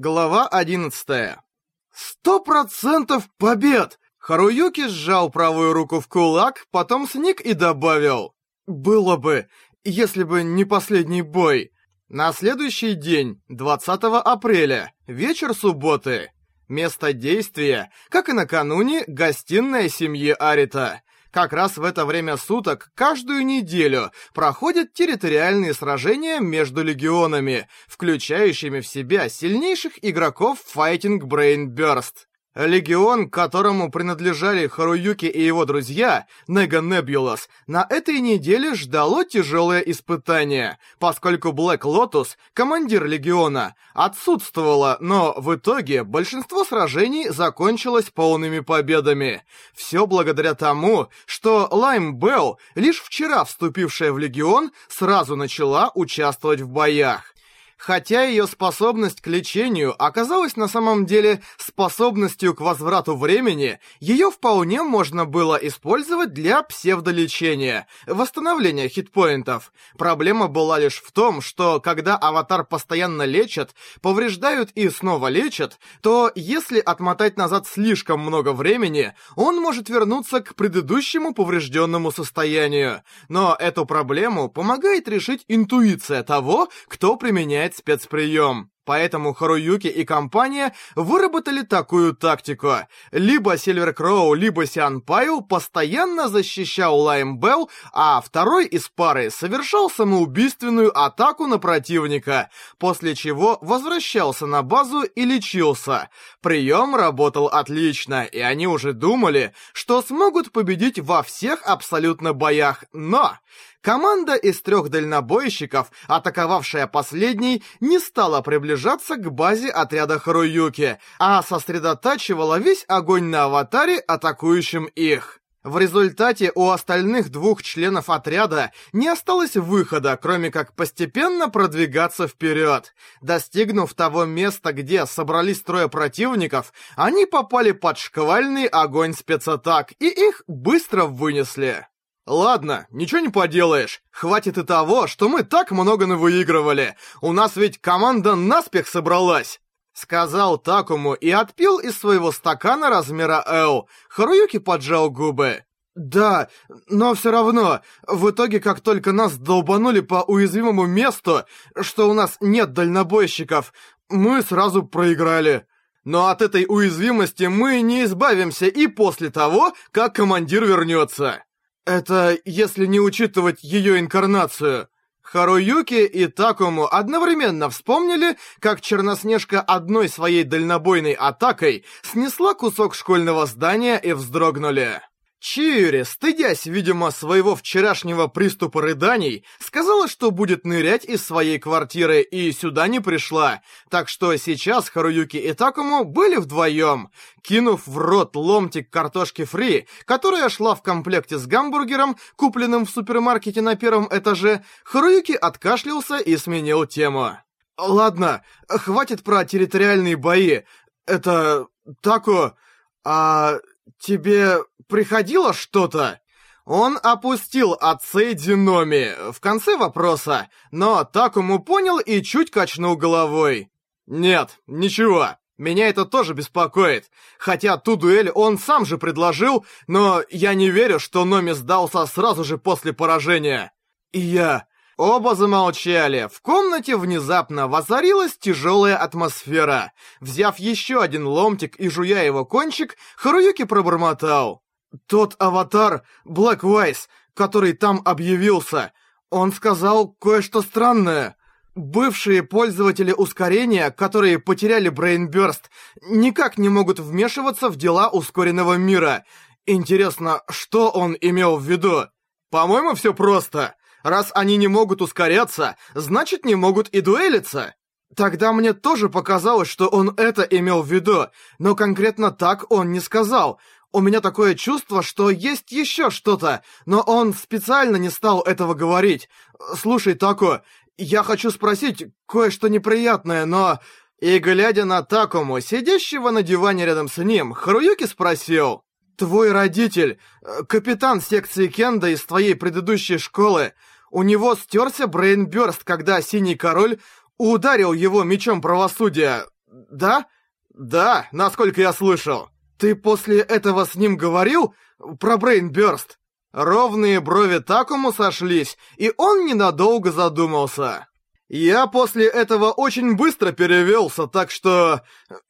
Глава 11. «Сто процентов побед!» Харуюки сжал правую руку в кулак, потом сник и добавил. «Было бы, если бы не последний бой». На следующий день, 20 апреля, вечер субботы. Место действия, как и накануне, гостиная семьи Арита. Как раз в это время суток каждую неделю проходят территориальные сражения между легионами, включающими в себя сильнейших игроков Fighting Brain Burst. Легион, которому принадлежали Харуюки и его друзья, Нега Небулас, на этой неделе ждало тяжелое испытание, поскольку Блэк Лотус, командир Легиона, отсутствовала, но в итоге большинство сражений закончилось полными победами. Все благодаря тому, что Лайм Белл, лишь вчера вступившая в Легион, сразу начала участвовать в боях. Хотя ее способность к лечению оказалась на самом деле способностью к возврату времени, ее вполне можно было использовать для псевдолечения, восстановления хитпоинтов. Проблема была лишь в том, что когда аватар постоянно лечат, повреждают и снова лечат, то если отмотать назад слишком много времени, он может вернуться к предыдущему поврежденному состоянию. Но эту проблему помогает решить интуиция того, кто применяет применять спецприем. Поэтому Харуюки и компания выработали такую тактику. Либо Сильвер Кроу, либо Сиан Пайл постоянно защищал Лайм Белл, а второй из пары совершал самоубийственную атаку на противника, после чего возвращался на базу и лечился. Прием работал отлично, и они уже думали, что смогут победить во всех абсолютно боях, но... Команда из трех дальнобойщиков, атаковавшая последний, не стала приближаться к базе отряда Харуюки, а сосредотачивала весь огонь на аватаре, атакующем их. В результате у остальных двух членов отряда не осталось выхода, кроме как постепенно продвигаться вперед. Достигнув того места, где собрались трое противников, они попали под шквальный огонь спецатак, и их быстро вынесли. «Ладно, ничего не поделаешь. Хватит и того, что мы так много навыигрывали. У нас ведь команда наспех собралась!» Сказал Такому и отпил из своего стакана размера L. Харуюки поджал губы. «Да, но все равно, в итоге, как только нас долбанули по уязвимому месту, что у нас нет дальнобойщиков, мы сразу проиграли. Но от этой уязвимости мы не избавимся и после того, как командир вернется». Это если не учитывать ее инкарнацию. Харуюки и Такому одновременно вспомнили, как Черноснежка одной своей дальнобойной атакой снесла кусок школьного здания и вздрогнули. Чиури, стыдясь, видимо, своего вчерашнего приступа рыданий, сказала, что будет нырять из своей квартиры и сюда не пришла. Так что сейчас Харуюки и Такому были вдвоем. Кинув в рот ломтик картошки фри, которая шла в комплекте с гамбургером, купленным в супермаркете на первом этаже, Харуюки откашлялся и сменил тему. «Ладно, хватит про территориальные бои. Это... Тако... А... тебе приходило что-то?» Он опустил отцы Диноми в конце вопроса, но Такому понял и чуть качнул головой. «Нет, ничего. Меня это тоже беспокоит. Хотя ту дуэль он сам же предложил, но я не верю, что Номи сдался сразу же после поражения. И я... Оба замолчали. В комнате внезапно воцарилась тяжелая атмосфера. Взяв еще один ломтик и жуя его кончик, Харуюки пробормотал. «Тот аватар, Блэк Уайс, который там объявился, он сказал кое-что странное. Бывшие пользователи ускорения, которые потеряли Брейнбёрст, никак не могут вмешиваться в дела ускоренного мира. Интересно, что он имел в виду? По-моему, все просто. Раз они не могут ускоряться, значит не могут и дуэлиться. Тогда мне тоже показалось, что он это имел в виду, но конкретно так он не сказал. У меня такое чувство, что есть еще что-то, но он специально не стал этого говорить. Слушай, Тако, я хочу спросить кое-что неприятное, но...» И глядя на Такому, сидящего на диване рядом с ним, Харуюки спросил. «Твой родитель, э, капитан секции Кенда из твоей предыдущей школы, у него стерся брейнбёрст, когда Синий Король ударил его мечом правосудия. Да? Да, насколько я слышал. Ты после этого с ним говорил про Брейнбёрст? Ровные брови Такому сошлись, и он ненадолго задумался. Я после этого очень быстро перевелся, так что...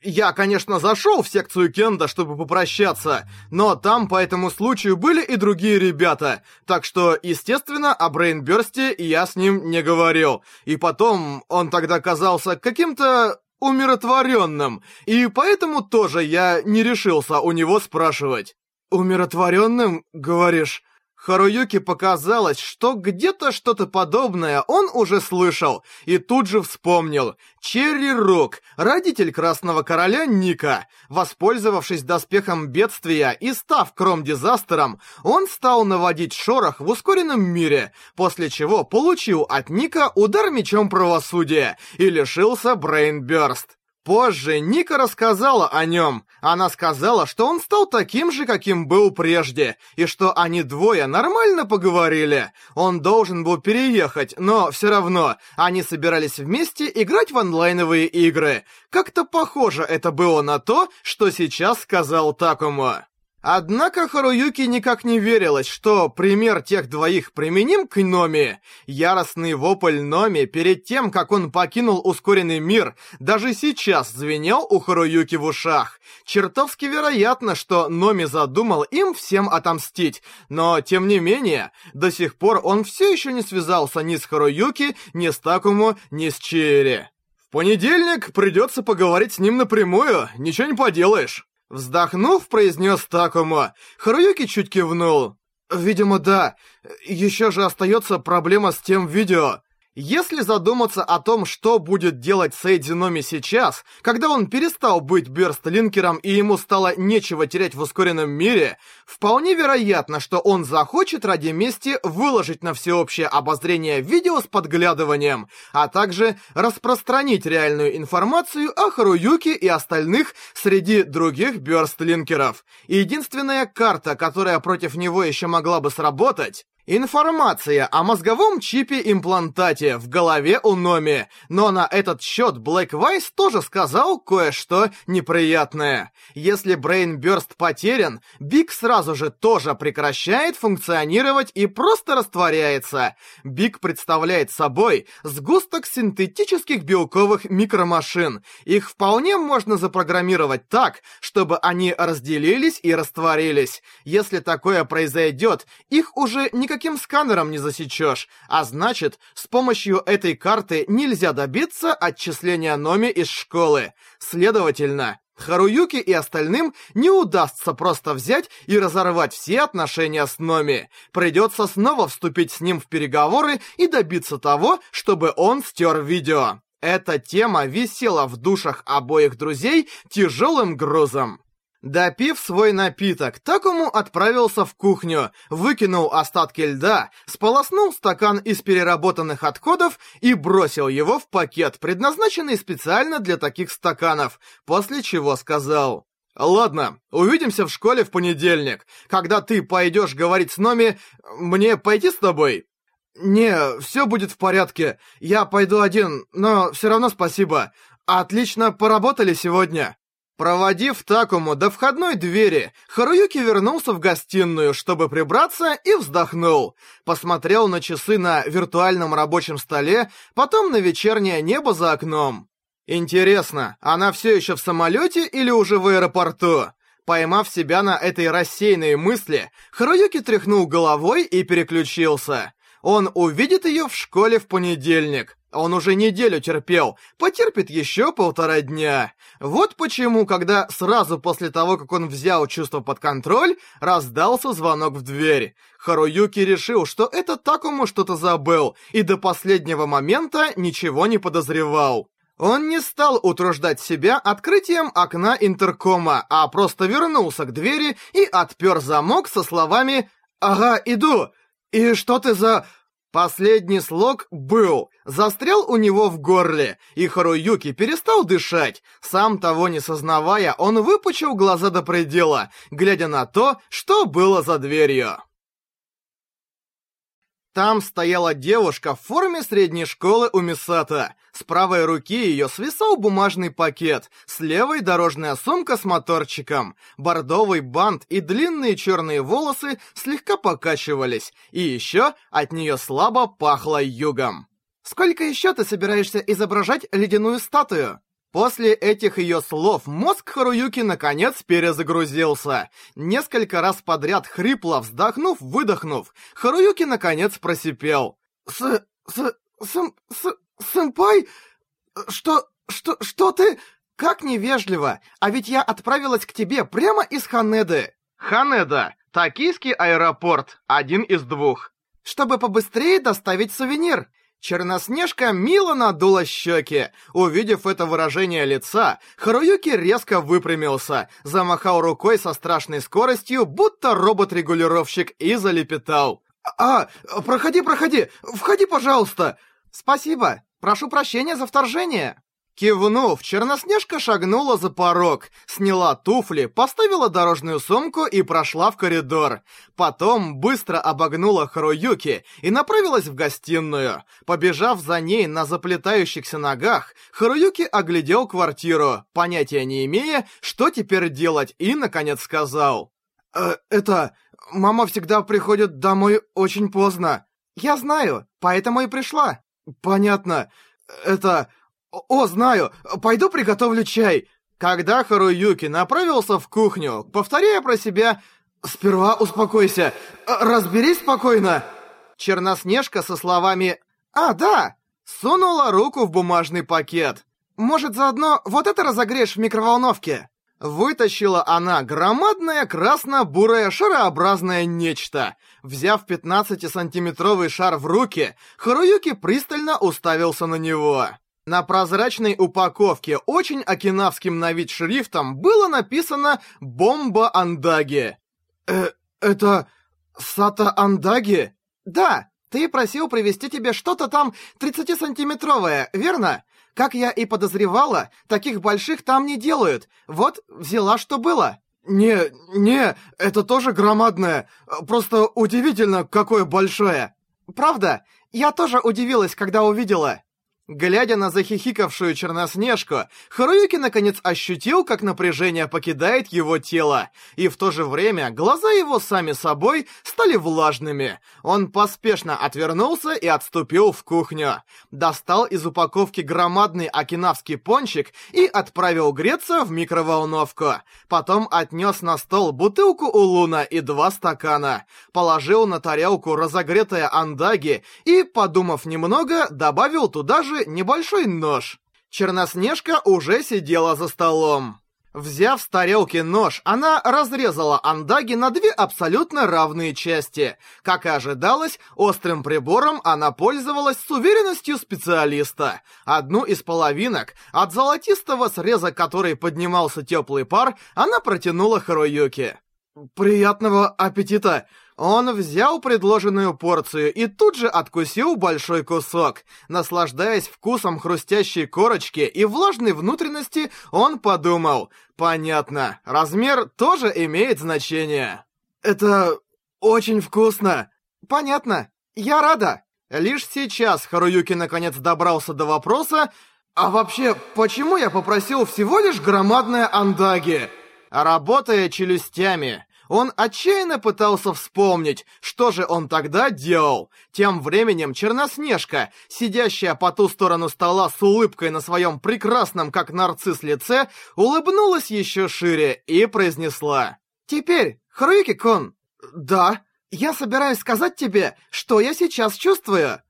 Я, конечно, зашел в секцию Кенда, чтобы попрощаться, но там по этому случаю были и другие ребята, так что, естественно, о Брейнбёрсте я с ним не говорил. И потом он тогда казался каким-то умиротворенным, и поэтому тоже я не решился у него спрашивать. «Умиротворенным, говоришь?» Харуюки показалось, что где-то что-то подобное он уже слышал, и тут же вспомнил. Черри Рук, родитель Красного Короля Ника. Воспользовавшись доспехом бедствия и став кром-дизастером, он стал наводить шорох в ускоренном мире, после чего получил от Ника удар мечом правосудия и лишился Брейнбёрст. Позже Ника рассказала о нем. Она сказала, что он стал таким же, каким был прежде, и что они двое нормально поговорили. Он должен был переехать, но все равно они собирались вместе играть в онлайновые игры. Как-то похоже это было на то, что сейчас сказал Такому. Однако Харуюки никак не верилось, что пример тех двоих применим к Номи. Яростный вопль Номи перед тем, как он покинул ускоренный мир, даже сейчас звенел у Харуюки в ушах. Чертовски вероятно, что Номи задумал им всем отомстить, но тем не менее, до сих пор он все еще не связался ни с Харуюки, ни с Такому, ни с Черри. В понедельник придется поговорить с ним напрямую, ничего не поделаешь. Вздохнув, произнес Такому. Харуюки чуть кивнул. «Видимо, да. Еще же остается проблема с тем видео. Если задуматься о том, что будет делать Сейдзи Номи сейчас, когда он перестал быть бёрстлинкером и ему стало нечего терять в ускоренном мире, вполне вероятно, что он захочет ради мести выложить на всеобщее обозрение видео с подглядыванием, а также распространить реальную информацию о Харуюке и остальных среди других бёрстлинкеров. Единственная карта, которая против него еще могла бы сработать, Информация о мозговом чипе-имплантате в голове у Номи, но на этот счет Блэк Вайс тоже сказал кое-что неприятное. Если Брейнбёрст потерян, Биг сразу же тоже прекращает функционировать и просто растворяется. Биг представляет собой сгусток синтетических белковых микромашин. Их вполне можно запрограммировать так, чтобы они разделились и растворились. Если такое произойдет, их уже никак никаким сканером не засечешь, а значит, с помощью этой карты нельзя добиться отчисления Номи из школы. Следовательно, Харуюки и остальным не удастся просто взять и разорвать все отношения с Номи. Придется снова вступить с ним в переговоры и добиться того, чтобы он стер видео. Эта тема висела в душах обоих друзей тяжелым грузом. Допив свой напиток, Такому отправился в кухню, выкинул остатки льда, сполоснул стакан из переработанных отходов и бросил его в пакет, предназначенный специально для таких стаканов, после чего сказал... «Ладно, увидимся в школе в понедельник. Когда ты пойдешь говорить с Номи, мне пойти с тобой?» «Не, все будет в порядке. Я пойду один, но все равно спасибо. Отлично поработали сегодня». Проводив Такому до входной двери, Харуюки вернулся в гостиную, чтобы прибраться, и вздохнул. Посмотрел на часы на виртуальном рабочем столе, потом на вечернее небо за окном. Интересно, она все еще в самолете или уже в аэропорту? Поймав себя на этой рассеянной мысли, Харуюки тряхнул головой и переключился. Он увидит ее в школе в понедельник. Он уже неделю терпел, потерпит еще полтора дня. Вот почему, когда сразу после того, как он взял чувство под контроль, раздался звонок в дверь. Харуюки решил, что это Такому что-то забыл, и до последнего момента ничего не подозревал. Он не стал утруждать себя открытием окна интеркома, а просто вернулся к двери и отпер замок со словами «Ага, иду! И что ты за...» Последний слог «был» застрял у него в горле, и Харуюки перестал дышать. Сам того не сознавая, он выпучил глаза до предела, глядя на то, что было за дверью. Там стояла девушка в форме средней школы у Мисата. С правой руки ее свисал бумажный пакет, с левой дорожная сумка с моторчиком. Бордовый бант и длинные черные волосы слегка покачивались, и еще от нее слабо пахло югом. «Сколько еще ты собираешься изображать ледяную статую?» После этих ее слов мозг Харуюки наконец перезагрузился. Несколько раз подряд хрипло вздохнув-выдохнув, Харуюки наконец просипел. «С... с... сэм... с... сэмпай? Что... что... что ты...» «Как невежливо! А ведь я отправилась к тебе прямо из Ханеды!» «Ханеда! Токийский аэропорт, один из двух!» «Чтобы побыстрее доставить сувенир!» Черноснежка мило надула щеки. Увидев это выражение лица, Харуюки резко выпрямился, замахал рукой со страшной скоростью, будто робот-регулировщик, и залепетал. «А, проходи, проходи! Входи, пожалуйста!» «Спасибо! Прошу прощения за вторжение!» Кивнув, Черноснежка шагнула за порог, сняла туфли, поставила дорожную сумку и прошла в коридор. Потом быстро обогнула Харуюки и направилась в гостиную. Побежав за ней на заплетающихся ногах, Харуюки оглядел квартиру, понятия не имея, что теперь делать, и, наконец, сказал. «Э, «Это... Мама всегда приходит домой очень поздно. Я знаю, поэтому и пришла». «Понятно. Это... «О, знаю! Пойду приготовлю чай!» Когда Харуюки направился в кухню, повторяя про себя «Сперва успокойся, разберись спокойно!» Черноснежка со словами «А, да!» сунула руку в бумажный пакет. «Может, заодно вот это разогреешь в микроволновке?» Вытащила она громадное красно-бурое шарообразное нечто. Взяв 15-сантиметровый шар в руки, Харуюки пристально уставился на него. На прозрачной упаковке очень окинавским на вид шрифтом было написано «Бомба Андаги». Э, это... Сата Андаги? Да, ты просил привезти тебе что-то там 30-сантиметровое, верно? Как я и подозревала, таких больших там не делают. Вот, взяла, что было. Не, не, это тоже громадное. Просто удивительно, какое большое. Правда? Я тоже удивилась, когда увидела. Глядя на захихикавшую Черноснежку, Харуюки наконец ощутил, как напряжение покидает его тело, и в то же время глаза его сами собой стали влажными. Он поспешно отвернулся и отступил в кухню. Достал из упаковки громадный окинавский пончик и отправил греться в микроволновку. Потом отнес на стол бутылку улуна и два стакана. Положил на тарелку разогретое андаги и, подумав немного, добавил туда же небольшой нож. Черноснежка уже сидела за столом. Взяв с тарелки нож, она разрезала андаги на две абсолютно равные части. Как и ожидалось, острым прибором она пользовалась с уверенностью специалиста. Одну из половинок, от золотистого среза которой поднимался теплый пар, она протянула Харуюке. «Приятного аппетита!» Он взял предложенную порцию и тут же откусил большой кусок. Наслаждаясь вкусом хрустящей корочки и влажной внутренности, он подумал, понятно, размер тоже имеет значение. «Это очень вкусно!» «Понятно, я рада!» Лишь сейчас Харуюки наконец добрался до вопроса, «А вообще, почему я попросил всего лишь громадное андаги?» Работая челюстями, он отчаянно пытался вспомнить, что же он тогда делал. Тем временем Черноснежка, сидящая по ту сторону стола с улыбкой на своем прекрасном как нарцисс лице, улыбнулась еще шире и произнесла. «Теперь, Харуюки-кун!» «Да, я собираюсь сказать тебе, что я сейчас чувствую!»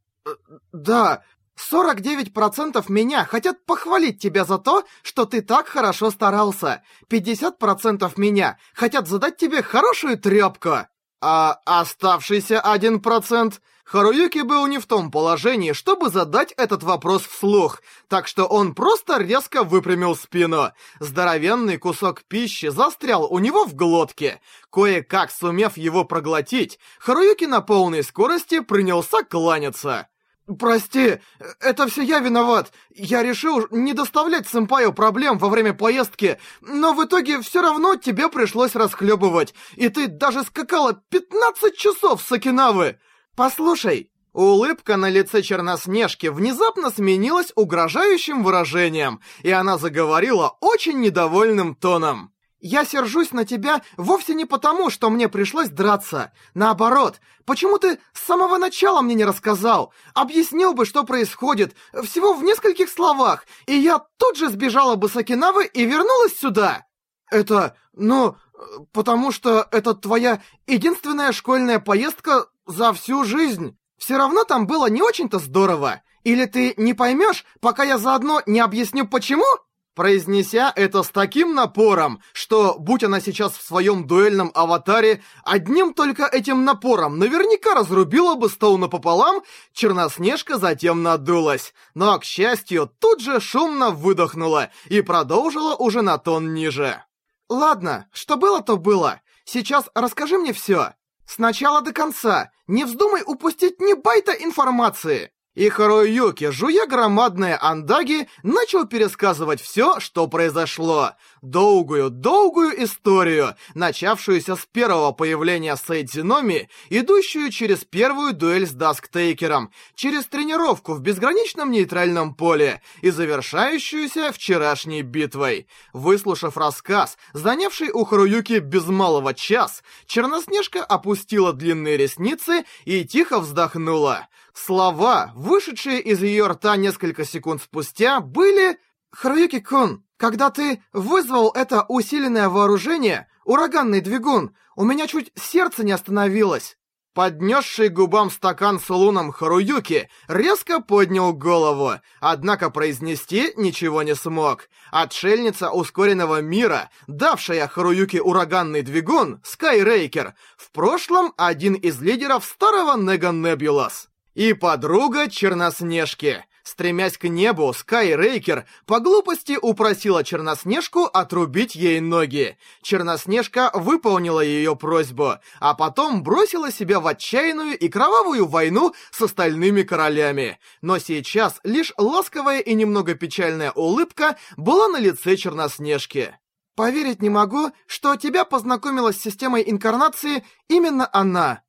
«Да, 49% меня хотят похвалить тебя за то, что ты так хорошо старался. 50% меня хотят задать тебе хорошую трёпку. А оставшийся 1%... Харуюки был не в том положении, чтобы задать этот вопрос вслух, так что он просто резко выпрямил спину. Здоровенный кусок пищи застрял у него в глотке. Кое-как сумев его проглотить, Харуюки на полной скорости принялся кланяться. «Прости, это все я виноват. Я решил не доставлять сэмпаю проблем во время поездки, но в итоге все равно тебе пришлось расхлебывать, и ты даже скакала 15 часов с Окинавы. Послушай, Улыбка на лице Черноснежки внезапно сменилась угрожающим выражением, и она заговорила очень недовольным тоном. «Я сержусь на тебя вовсе не потому, что мне пришлось драться. Наоборот, почему ты с самого начала мне не рассказал? Объяснил бы, что происходит, всего в нескольких словах, и я тут же сбежала бы с Окинавы и вернулась сюда!» «Это... ну... потому что это твоя единственная школьная поездка за всю жизнь!» Все равно там было не очень-то здорово. Или ты не поймешь, пока я заодно не объясню почему?» Произнеся это с таким напором, что, будь она сейчас в своем дуэльном аватаре, одним только этим напором наверняка разрубила бы стол напополам, Черноснежка затем надулась. Но, к счастью, тут же шумно выдохнула и продолжила уже на тон ниже. «Ладно, что было, то было. Сейчас расскажи мне все. Сначала до конца. Не вздумай упустить ни байта информации. И Харуюки, жуя громадные андаги, начал пересказывать все, что произошло. Долгую-долгую историю, начавшуюся с первого появления Сейдзиноми, идущую через первую дуэль с Дасктейкером, через тренировку в безграничном нейтральном поле и завершающуюся вчерашней битвой. Выслушав рассказ, занявший у Харуюки без малого час, Черноснежка опустила длинные ресницы и тихо вздохнула. Слова, вышедшие из ее рта несколько секунд спустя, были... «Харуюки-кун, когда ты вызвал это усиленное вооружение, ураганный двигун, у меня чуть сердце не остановилось». Поднесший губам стакан с луном Харуюки резко поднял голову, однако произнести ничего не смог. Отшельница ускоренного мира, давшая Харуюки ураганный двигун, Скайрейкер, в прошлом один из лидеров старого Нега Небулас и подруга Черноснежки. Стремясь к небу, Скайрейкер по глупости упросила Черноснежку отрубить ей ноги. Черноснежка выполнила ее просьбу, а потом бросила себя в отчаянную и кровавую войну с остальными королями. Но сейчас лишь ласковая и немного печальная улыбка была на лице Черноснежки. «Поверить не могу, что тебя познакомила с системой инкарнации именно она.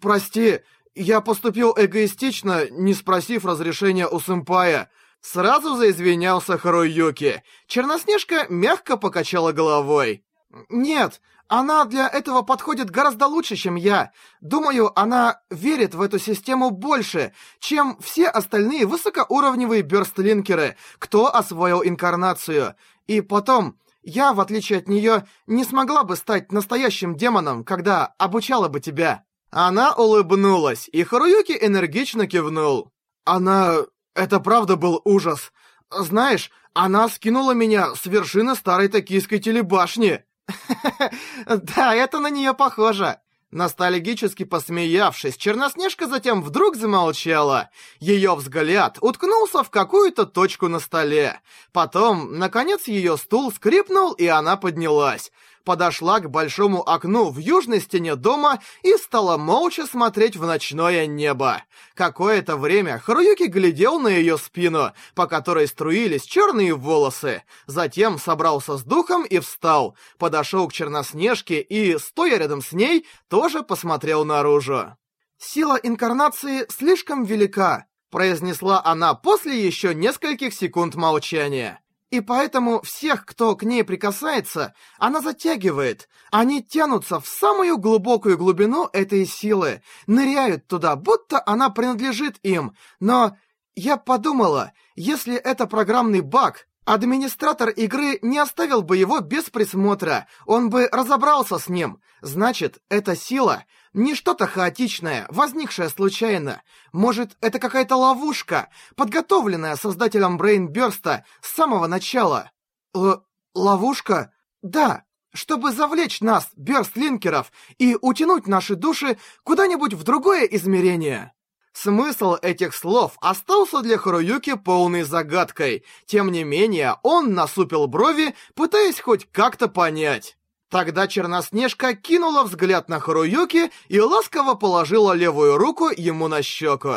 Прости, я поступил эгоистично, не спросив разрешения у сэмпая. Сразу заизвинялся Харуюки. Черноснежка мягко покачала головой. «Нет, она для этого подходит гораздо лучше, чем я. Думаю, она верит в эту систему больше, чем все остальные высокоуровневые бёрстлинкеры, кто освоил инкарнацию. И потом, я, в отличие от неё, не смогла бы стать настоящим демоном, когда обучала бы тебя». Она улыбнулась, и Харуюки энергично кивнул. Она... Это правда был ужас. Знаешь, она скинула меня с вершины старой токийской телебашни. Да, это на нее похоже. Ностальгически посмеявшись, Черноснежка затем вдруг замолчала. Ее взгляд уткнулся в какую-то точку на столе. Потом, наконец, ее стул скрипнул, и она поднялась подошла к большому окну в южной стене дома и стала молча смотреть в ночное небо. Какое-то время Харуюки глядел на ее спину, по которой струились черные волосы. Затем собрался с духом и встал, подошел к Черноснежке и, стоя рядом с ней, тоже посмотрел наружу. «Сила инкарнации слишком велика», произнесла она после еще нескольких секунд молчания. И поэтому всех, кто к ней прикасается, она затягивает. Они тянутся в самую глубокую глубину этой силы, ныряют туда, будто она принадлежит им. Но я подумала, если это программный баг, администратор игры не оставил бы его без присмотра, он бы разобрался с ним. Значит, эта сила не что-то хаотичное, возникшее случайно. Может, это какая-то ловушка, подготовленная создателем Брейнбёрста с самого начала. Л ловушка? Да, чтобы завлечь нас, бёрстлинкеров, и утянуть наши души куда-нибудь в другое измерение. Смысл этих слов остался для Харуюки полной загадкой. Тем не менее, он насупил брови, пытаясь хоть как-то понять. Тогда Черноснежка кинула взгляд на Харуюки и ласково положила левую руку ему на щеку.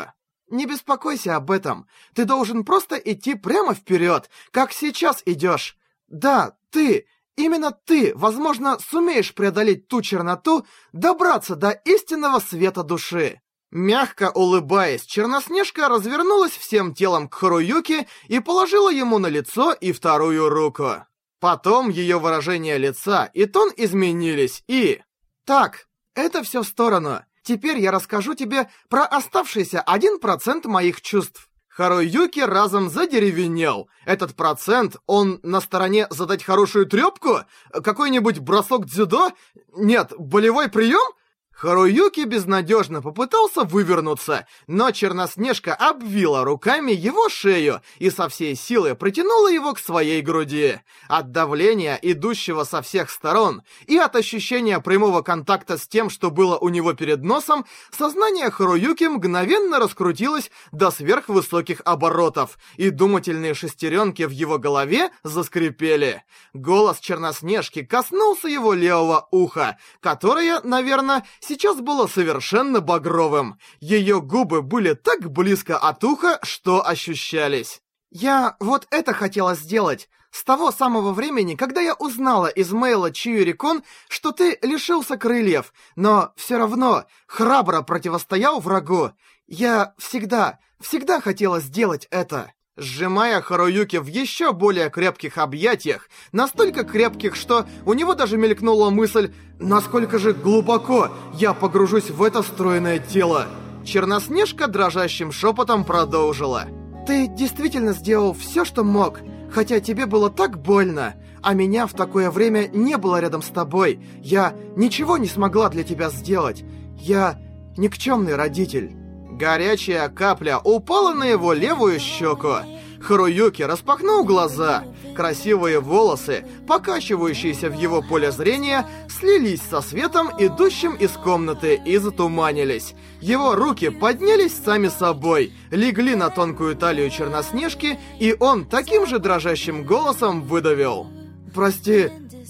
«Не беспокойся об этом. Ты должен просто идти прямо вперед, как сейчас идешь. Да, ты, именно ты, возможно, сумеешь преодолеть ту черноту, добраться до истинного света души». Мягко улыбаясь, Черноснежка развернулась всем телом к Харуюке и положила ему на лицо и вторую руку. Потом ее выражение лица и тон изменились, и... Так, это все в сторону. Теперь я расскажу тебе про оставшийся 1% моих чувств. Харуюки разом задеревенел. Этот процент, он на стороне задать хорошую трёпку? Какой-нибудь бросок дзюдо? Нет, болевой прием? Харуюки безнадежно попытался вывернуться, но Черноснежка обвила руками его шею и со всей силы притянула его к своей груди. От давления, идущего со всех сторон, и от ощущения прямого контакта с тем, что было у него перед носом, сознание Харуюки мгновенно раскрутилось до сверхвысоких оборотов, и думательные шестеренки в его голове заскрипели. Голос Черноснежки коснулся его левого уха, которое, наверное, сейчас было совершенно багровым. Ее губы были так близко от уха, что ощущались. «Я вот это хотела сделать. С того самого времени, когда я узнала из мейла Чиюрикон, что ты лишился крыльев, но все равно храбро противостоял врагу. Я всегда, всегда хотела сделать это». Сжимая Харуюки в еще более крепких объятиях, настолько крепких, что у него даже мелькнула мысль, насколько же глубоко я погружусь в это стройное тело. Черноснежка дрожащим шепотом продолжила. «Ты действительно сделал все, что мог, хотя тебе было так больно, а меня в такое время не было рядом с тобой. Я ничего не смогла для тебя сделать. Я никчемный родитель». Горячая капля упала на его левую щеку. Харуюки распахнул глаза. Красивые волосы, покачивающиеся в его поле зрения, слились со светом, идущим из комнаты, и затуманились. Его руки поднялись сами собой, легли на тонкую талию Черноснежки, и он таким же дрожащим голосом выдавил. «Прости,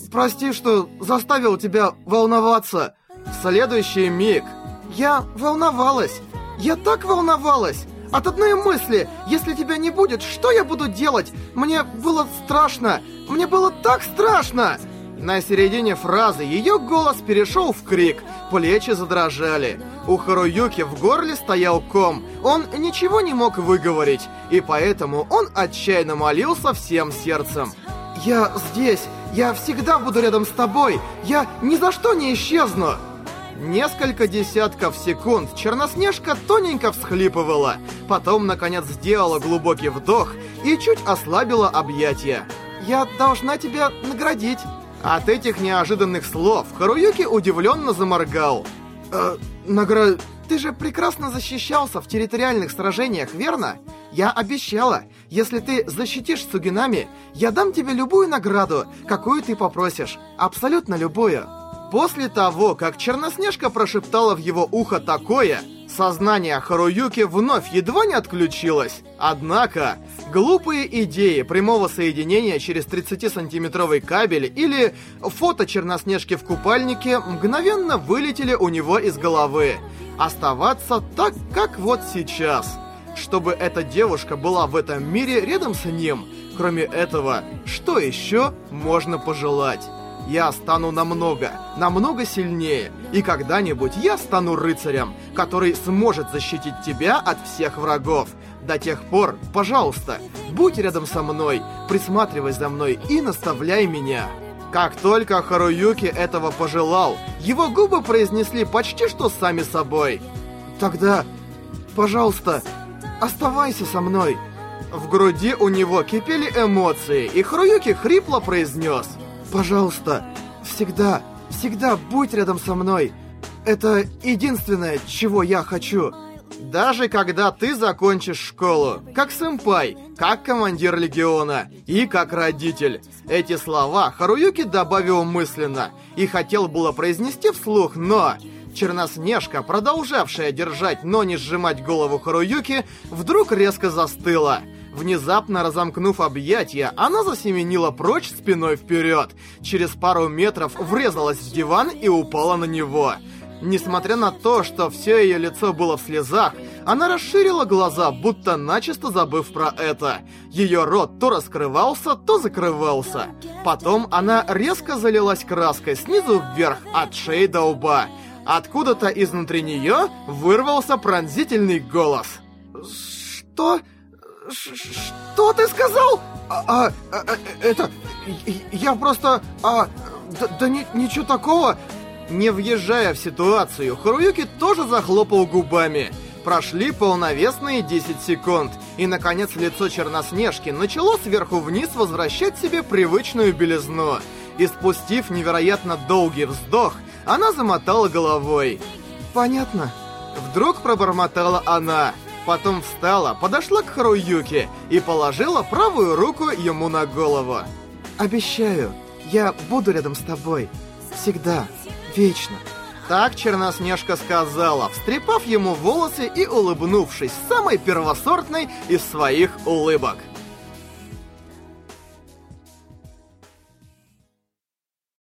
прости, что заставил тебя волноваться». В следующий миг я волновалась. Я так волновалась! От одной мысли, если тебя не будет, что я буду делать? Мне было страшно! Мне было так страшно!» На середине фразы ее голос перешел в крик, плечи задрожали. У Харуюки в горле стоял ком, он ничего не мог выговорить, и поэтому он отчаянно молился всем сердцем. «Я здесь, я всегда буду рядом с тобой, я ни за что не исчезну!» Несколько десятков секунд Черноснежка тоненько всхлипывала, потом, наконец, сделала глубокий вдох и чуть ослабила объятия. «Я должна тебя наградить!» От этих неожиданных слов Харуюки удивленно заморгал. «Э, наград... Ты же прекрасно защищался в территориальных сражениях, верно? Я обещала, если ты защитишь Сугинами, я дам тебе любую награду, какую ты попросишь. Абсолютно любую. После того, как Черноснежка прошептала в его ухо такое, сознание Харуюки вновь едва не отключилось. Однако, глупые идеи прямого соединения через 30-сантиметровый кабель или фото Черноснежки в купальнике мгновенно вылетели у него из головы. Оставаться так, как вот сейчас. Чтобы эта девушка была в этом мире рядом с ним. Кроме этого, что еще можно пожелать? Я стану намного, намного сильнее, и когда-нибудь я стану рыцарем, который сможет защитить тебя от всех врагов. До тех пор, пожалуйста, будь рядом со мной, присматривай за мной и наставляй меня. Как только Харуюки этого пожелал, его губы произнесли почти что сами собой. Тогда, пожалуйста, оставайся со мной. В груди у него кипели эмоции, и Харуюки хрипло произнес – Пожалуйста, всегда, всегда будь рядом со мной. Это единственное, чего я хочу. Даже когда ты закончишь школу, как сэмпай, как командир легиона и как родитель. Эти слова Харуюки добавил мысленно и хотел было произнести вслух, но... Черноснежка, продолжавшая держать, но не сжимать голову Харуюки, вдруг резко застыла. Внезапно разомкнув объятия, она засеменила прочь спиной вперед. Через пару метров врезалась в диван и упала на него. Несмотря на то, что все ее лицо было в слезах, она расширила глаза, будто начисто забыв про это. Ее рот то раскрывался, то закрывался. Потом она резко залилась краской снизу вверх, от шеи до лба. Откуда-то изнутри нее вырвался пронзительный голос. «Что? Что ты сказал? А, а, а это... Я просто... А, да, да ни, ничего такого. Не въезжая в ситуацию, Харуюки тоже захлопал губами. Прошли полновесные 10 секунд, и, наконец, лицо Черноснежки начало сверху вниз возвращать себе привычную белизну. И спустив невероятно долгий вздох, она замотала головой. «Понятно». Вдруг пробормотала она, потом встала, подошла к Харуюке и положила правую руку ему на голову. «Обещаю, я буду рядом с тобой. Всегда. Вечно. Так Черноснежка сказала, встрепав ему волосы и улыбнувшись самой первосортной из своих улыбок.